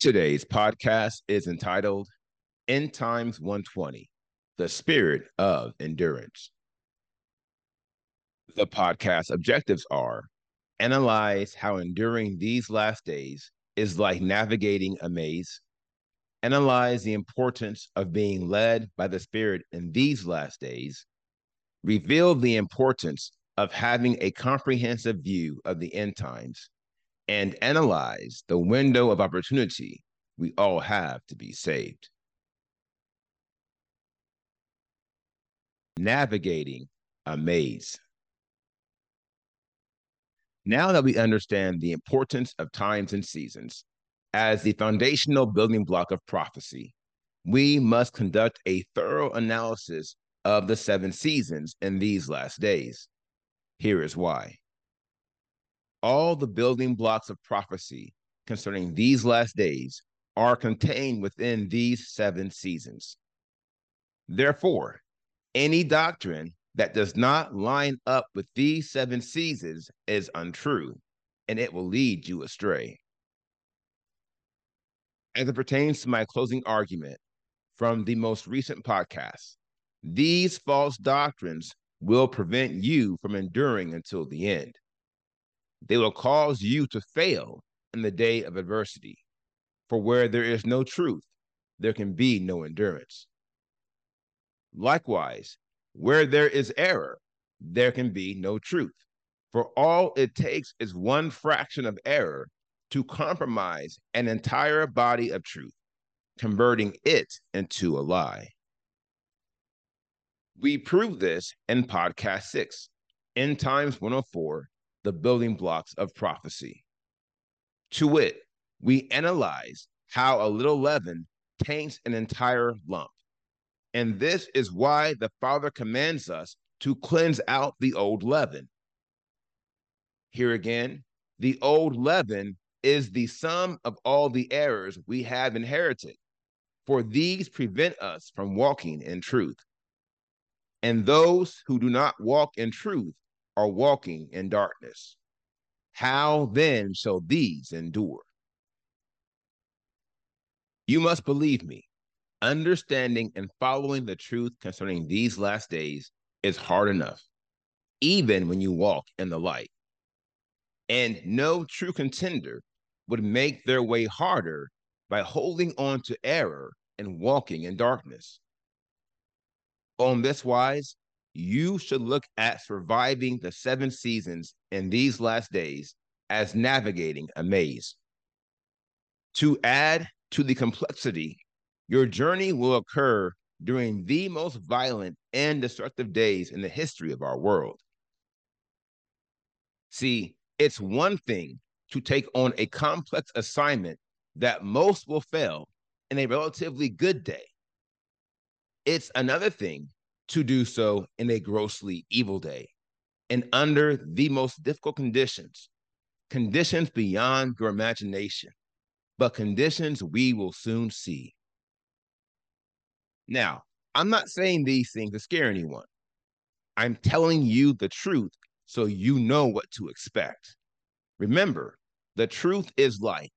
Today's podcast is entitled End Times 120 The Spirit of Endurance. The podcast objectives are analyze how enduring these last days is like navigating a maze, analyze the importance of being led by the Spirit in these last days, reveal the importance of having a comprehensive view of the end times and analyze the window of opportunity we all have to be saved. Navigating a maze. Now that we understand the importance of times and seasons as the foundational building block of prophecy, we must conduct a thorough analysis of the seven seasons in these last days. Here is why. All the building blocks of prophecy concerning these last days are contained within these seven seasons. Therefore, any doctrine that does not line up with these seven seasons is untrue, and it will lead you astray. As it pertains to my closing argument from the most recent podcast, these false doctrines will prevent you from enduring until the end. They will cause you to fail in the day of adversity. For where there is no truth, there can be no endurance. Likewise, where there is error, there can be no truth. For all it takes is one fraction of error to compromise an entire body of truth, converting it into a lie. We prove this in podcast six, End Times 104, The Building Blocks of Prophecy. To wit, we analyze how a little leaven taints an entire lump. And this is why the Father commands us to cleanse out the old leaven. Here again, the old leaven is the sum of all the errors we have inherited, for these prevent us from walking in truth. And those who do not walk in truth are walking in darkness. How then shall these endure? You must believe me. Understanding and following the truth concerning these last days is hard enough, even when you walk in the light. And no true contender would make their way harder by holding on to error and walking in darkness. On this wise, you should look at surviving the seven seasons in these last days as navigating a maze. To add to the complexity, your journey will occur during the most violent and destructive days in the history of our world. See, it's one thing to take on a complex assignment that most will fail in a relatively good day. It's another thing to do so in a grossly evil day and under the most difficult conditions, conditions beyond your imagination, but conditions we will soon see. Now, I'm not saying these things to scare anyone. I'm telling you the truth so you know what to expect. Remember, the truth is light,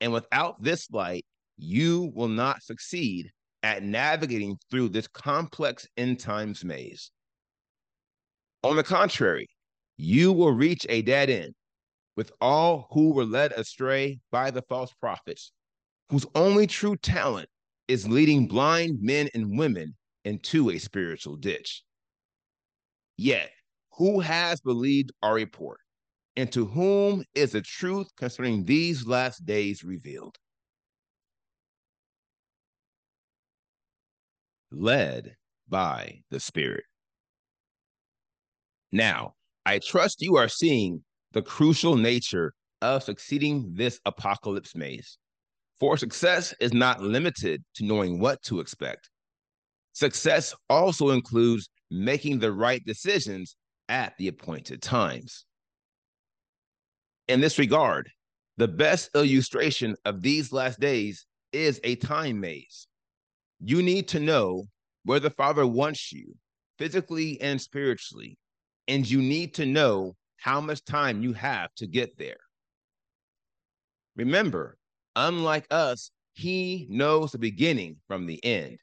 and without this light, you will not succeed at navigating through this complex end times maze. On the contrary, you will reach a dead end with all who were led astray by the false prophets, whose only true talent is leading blind men and women into a spiritual ditch. Yet, who has believed our report? And to whom is the truth concerning these last days revealed? Led by the Spirit. Now, I trust you are seeing the crucial nature of succeeding this apocalypse maze. For success is not limited to knowing what to expect. Success also includes making the right decisions at the appointed times. In this regard, the best illustration of these last days is a time maze. You need to know where the Father wants you, physically and spiritually, and you need to know how much time you have to get there. Remember, unlike us, He knows the beginning from the end.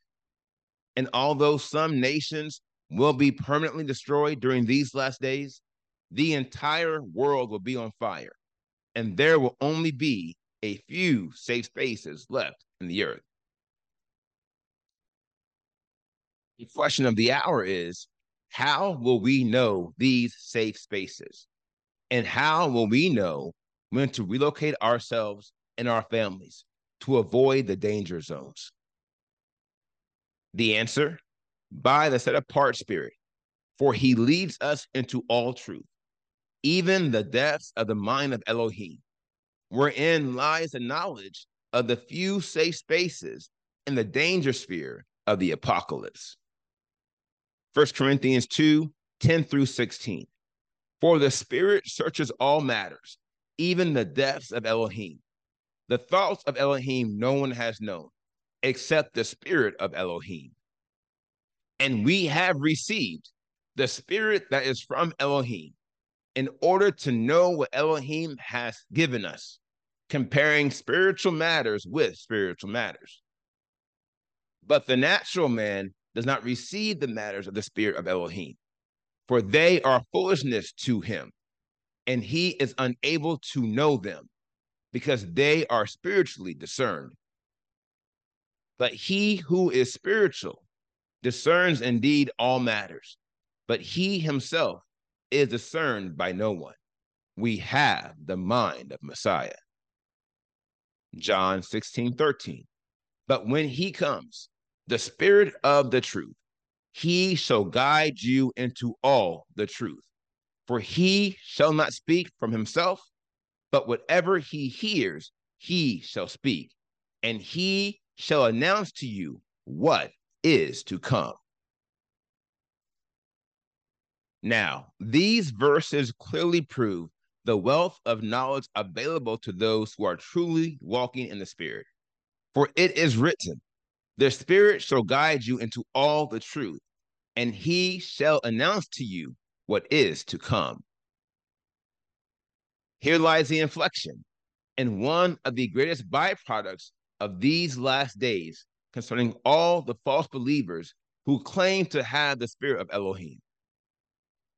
And although some nations will be permanently destroyed during these last days, the entire world will be on fire, and there will only be a few safe spaces left in the earth. The question of the hour is how will we know these safe spaces? And how will we know when to relocate ourselves and our families to avoid the danger zones? The answer by the set apart spirit, for he leads us into all truth, even the depths of the mind of Elohim, wherein lies the knowledge of the few safe spaces in the danger sphere of the apocalypse. 1 Corinthians 2 10 through 16. For the Spirit searches all matters, even the depths of Elohim. The thoughts of Elohim no one has known, except the Spirit of Elohim. And we have received the Spirit that is from Elohim in order to know what Elohim has given us, comparing spiritual matters with spiritual matters. But the natural man does not receive the matters of the Spirit of Elohim, for they are foolishness to him, and he is unable to know them because they are spiritually discerned. But he who is spiritual discerns indeed all matters, but he himself is discerned by no one. We have the mind of Messiah. John 16, 13. But when he comes, the spirit of the truth, he shall guide you into all the truth. For he shall not speak from himself, but whatever he hears, he shall speak, and he shall announce to you what is to come. Now, these verses clearly prove the wealth of knowledge available to those who are truly walking in the Spirit. For it is written, The Spirit shall guide you into all the truth, and he shall announce to you what is to come. Here lies the inflection, and one of the greatest byproducts of these last days concerning all the false believers who claim to have the spirit of Elohim.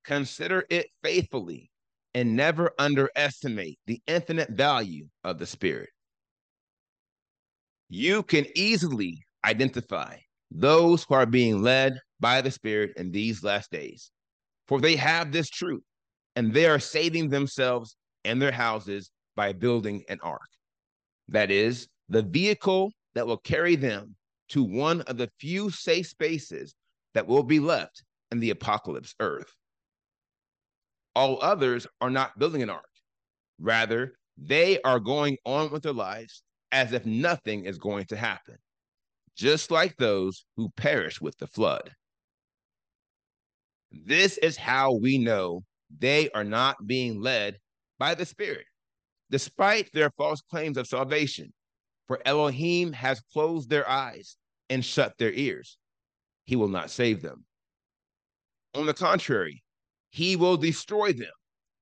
Consider it faithfully and never underestimate the infinite value of the spirit. You can easily identify those who are being led by the spirit in these last days, for they have this truth and they are saving themselves and their houses by building an ark. That is, the vehicle that will carry them to one of the few safe spaces that will be left in the apocalypse earth. All others are not building an ark. Rather, they are going on with their lives as if nothing is going to happen, just like those who perish with the flood. This is how we know they are not being led by the Spirit, despite their false claims of salvation for Elohim has closed their eyes and shut their ears. He will not save them. On the contrary, he will destroy them.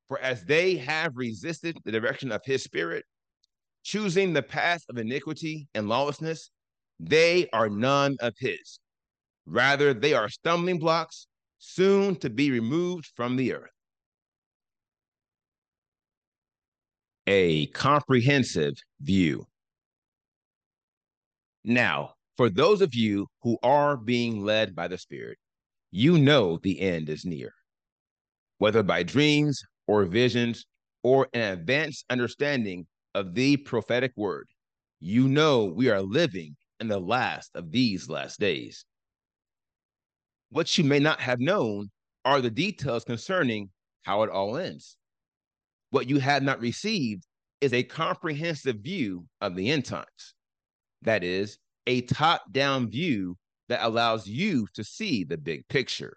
For as they have resisted the direction of his spirit, choosing the path of iniquity and lawlessness, they are none of his. Rather, they are stumbling blocks, soon to be removed from the earth. A comprehensive view. Now, for those of you who are being led by the Spirit, you know the end is near. Whether by dreams or visions or an advanced understanding of the prophetic word, you know we are living in the last of these last days. What you may not have known are the details concerning how it all ends. What you have not received is a comprehensive view of the end times. That is, a top down view that allows you to see the big picture.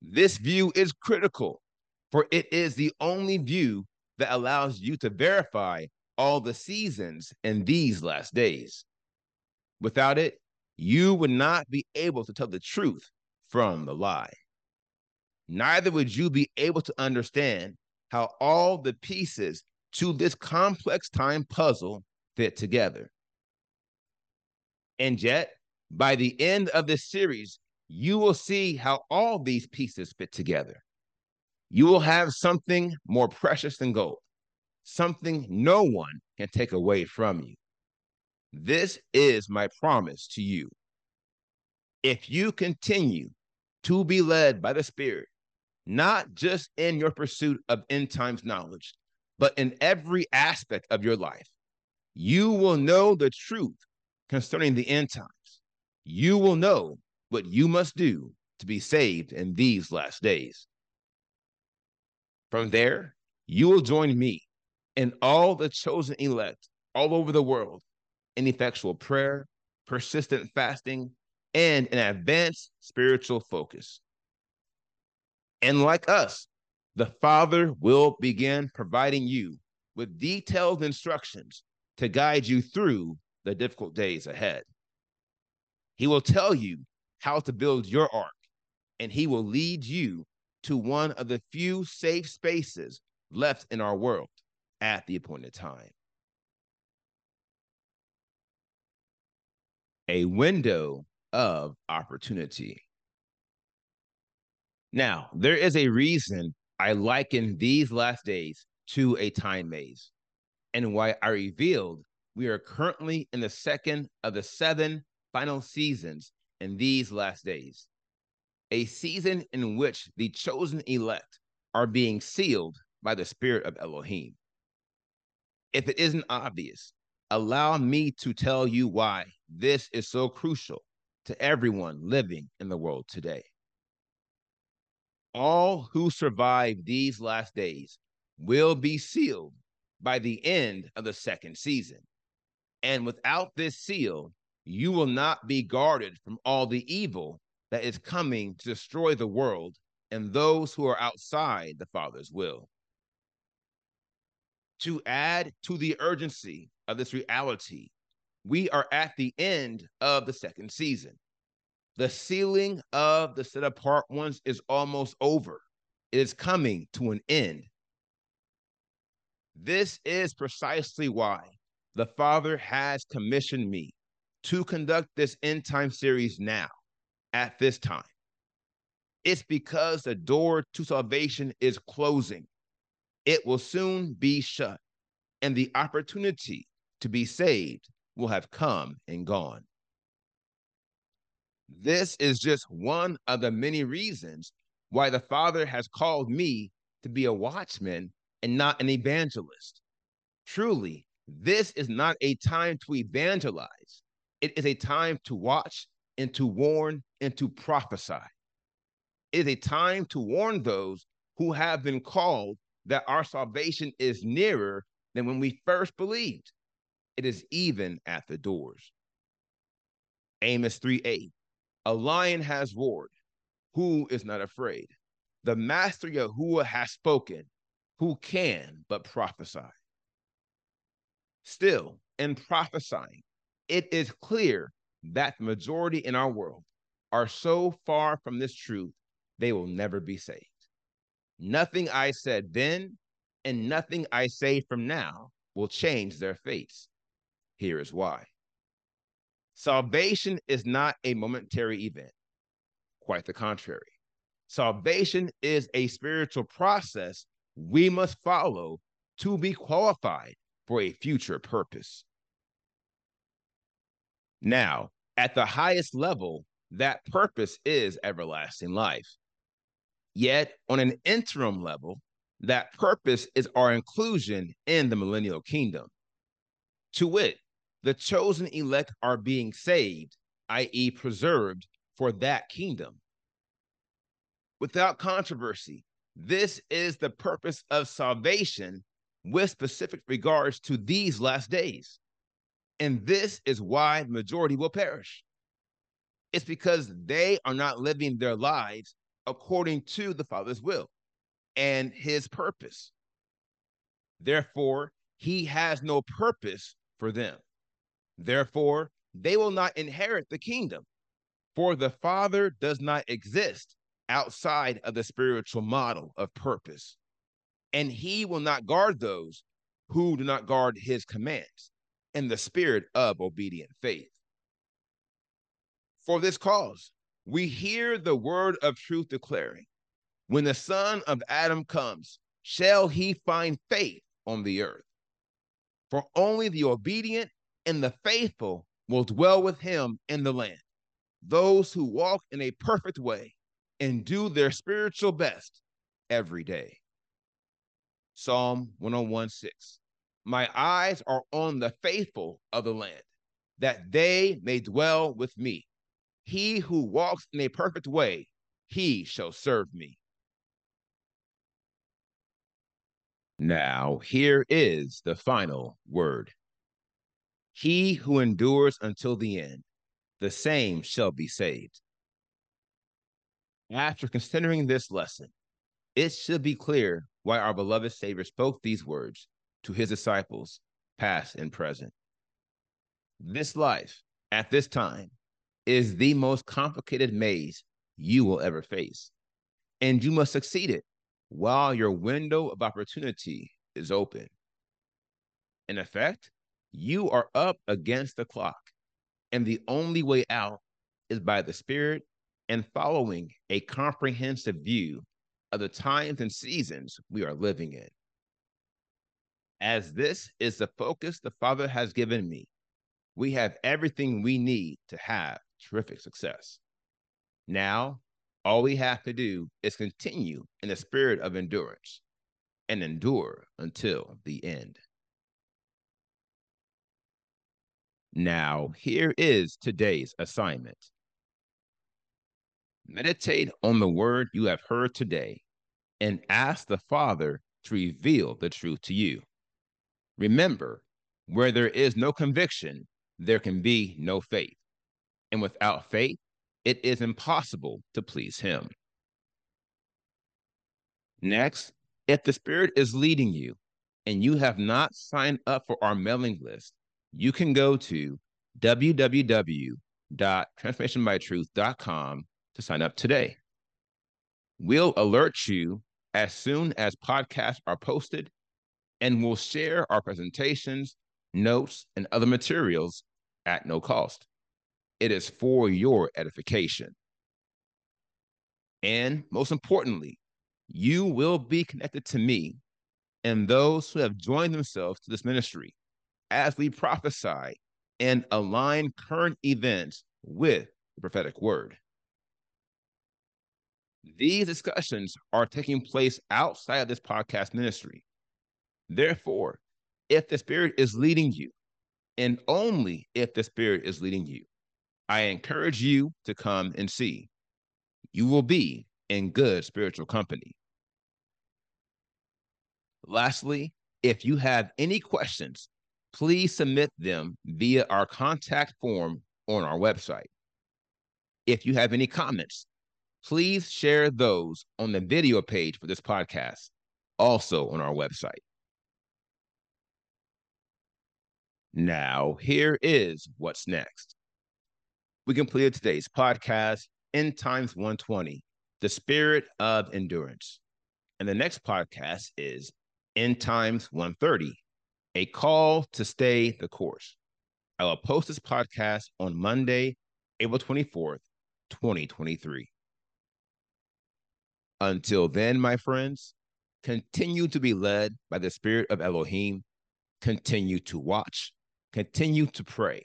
This view is critical, for it is the only view that allows you to verify all the seasons in these last days. Without it, you would not be able to tell the truth from the lie. Neither would you be able to understand how all the pieces to this complex time puzzle fit together. And yet, by the end of this series, you will see how all these pieces fit together. You will have something more precious than gold, something no one can take away from you. This is my promise to you. If you continue to be led by the Spirit, not just in your pursuit of end times knowledge, but in every aspect of your life, you will know the truth concerning the end times. You will know what you must do to be saved in these last days. From there, you will join me and all the chosen elect all over the world in effectual prayer, persistent fasting, and an advanced spiritual focus. And like us, the Father will begin providing you with detailed instructions to guide you through the difficult days ahead. He will tell you how to build your ark, and he will lead you to one of the few safe spaces left in our world at the appointed time. A window of opportunity. Now, there is a reason I liken these last days to a time maze, and why I revealed we are currently in the second of the seven final seasons in these last days. A season in which the chosen elect are being sealed by the Spirit of Elohim. If it isn't obvious, allow me to tell you why this is so crucial to everyone living in the world today. All who survive these last days will be sealed by the end of the second season. And without this seal, you will not be guarded from all the evil that is coming to destroy the world and those who are outside the Father's will. To add to the urgency of this reality, we are at the end of the second season. The sealing of the set apart ones is almost over. It is coming to an end. This is precisely why the Father has commissioned me to conduct this end time series now at this time. It's because the door to salvation is closing. It will soon be shut, and the opportunity to be saved will have come and gone. This is just one of the many reasons why the Father has called me to be a watchman and not an evangelist. Truly, this is not a time to evangelize, it is a time to watch and to warn and to prophesy. It is a time to warn those who have been called that our salvation is nearer than when we first believed. It is even at the doors. Amos 3 8. A lion has roared. Who is not afraid? The master Yahuwah has spoken. Who can but prophesy? Still, in prophesying, it is clear that the majority in our world are so far from this truth, they will never be saved. Nothing I said then and nothing I say from now will change their fates. Here is why salvation is not a momentary event, quite the contrary. Salvation is a spiritual process we must follow to be qualified for a future purpose. Now, at the highest level, that purpose is everlasting life. Yet, on an interim level, that purpose is our inclusion in the millennial kingdom. To wit, the chosen elect are being saved, i.e., preserved for that kingdom. Without controversy, this is the purpose of salvation with specific regards to these last days. And this is why the majority will perish. It's because they are not living their lives according to the Father's will and his purpose. Therefore, he has no purpose for them. Therefore, they will not inherit the kingdom, for the Father does not exist outside of the spiritual model of purpose. And he will not guard those who do not guard his commands in the spirit of obedient faith. For this cause, we hear the word of truth declaring, when the son of Adam comes, shall he find faith on the earth? For only the obedient and the faithful will dwell with him in the land. Those who walk in a perfect way and do their spiritual best every day. Psalm 101 6. My eyes are on the faithful of the land, that they may dwell with me. He who walks in a perfect way, he shall serve me. Now, here is the final word. He who endures until the end, the same shall be saved. After considering this lesson, it should be clear why our beloved Savior spoke these words to his disciples, past and present. This life at this time is the most complicated maze you will ever face, and you must succeed it while your window of opportunity is open. In effect, you are up against the clock, and the only way out is by the Spirit and following a comprehensive view of the times and seasons we are living in. As this is the focus the Father has given me, we have everything we need to have terrific success. Now, all we have to do is continue in the spirit of endurance and endure until the end. Now, here is today's assignment meditate on the word you have heard today and ask the Father to reveal the truth to you. Remember, where there is no conviction, there can be no faith. And without faith, it is impossible to please Him. Next, if the Spirit is leading you and you have not signed up for our mailing list, you can go to www.transformationbytruth.com to sign up today. We'll alert you as soon as podcasts are posted and we'll share our presentations, notes, and other materials at no cost. It is for your edification. And most importantly, you will be connected to me and those who have joined themselves to this ministry as we prophesy and align current events with the prophetic word. These discussions are taking place outside of this podcast ministry. Therefore, if the Spirit is leading you, and only if the Spirit is leading you, I encourage you to come and see. You will be in good spiritual company. Lastly, if you have any questions, please submit them via our contact form on our website. If you have any comments, please share those on the video page for this podcast, also on our website. Now, here is what's next. We completed today's podcast, End Times 120, The Spirit of Endurance. And the next podcast is End Times 130, A Call to Stay the Course. I will post this podcast on Monday, April 24th, 2023. Until then, my friends, continue to be led by the Spirit of Elohim. Continue to watch, continue to pray,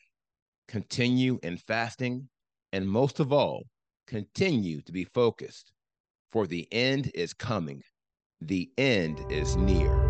continue in fasting, and most of all, continue to be focused, for the end is coming. The end is near.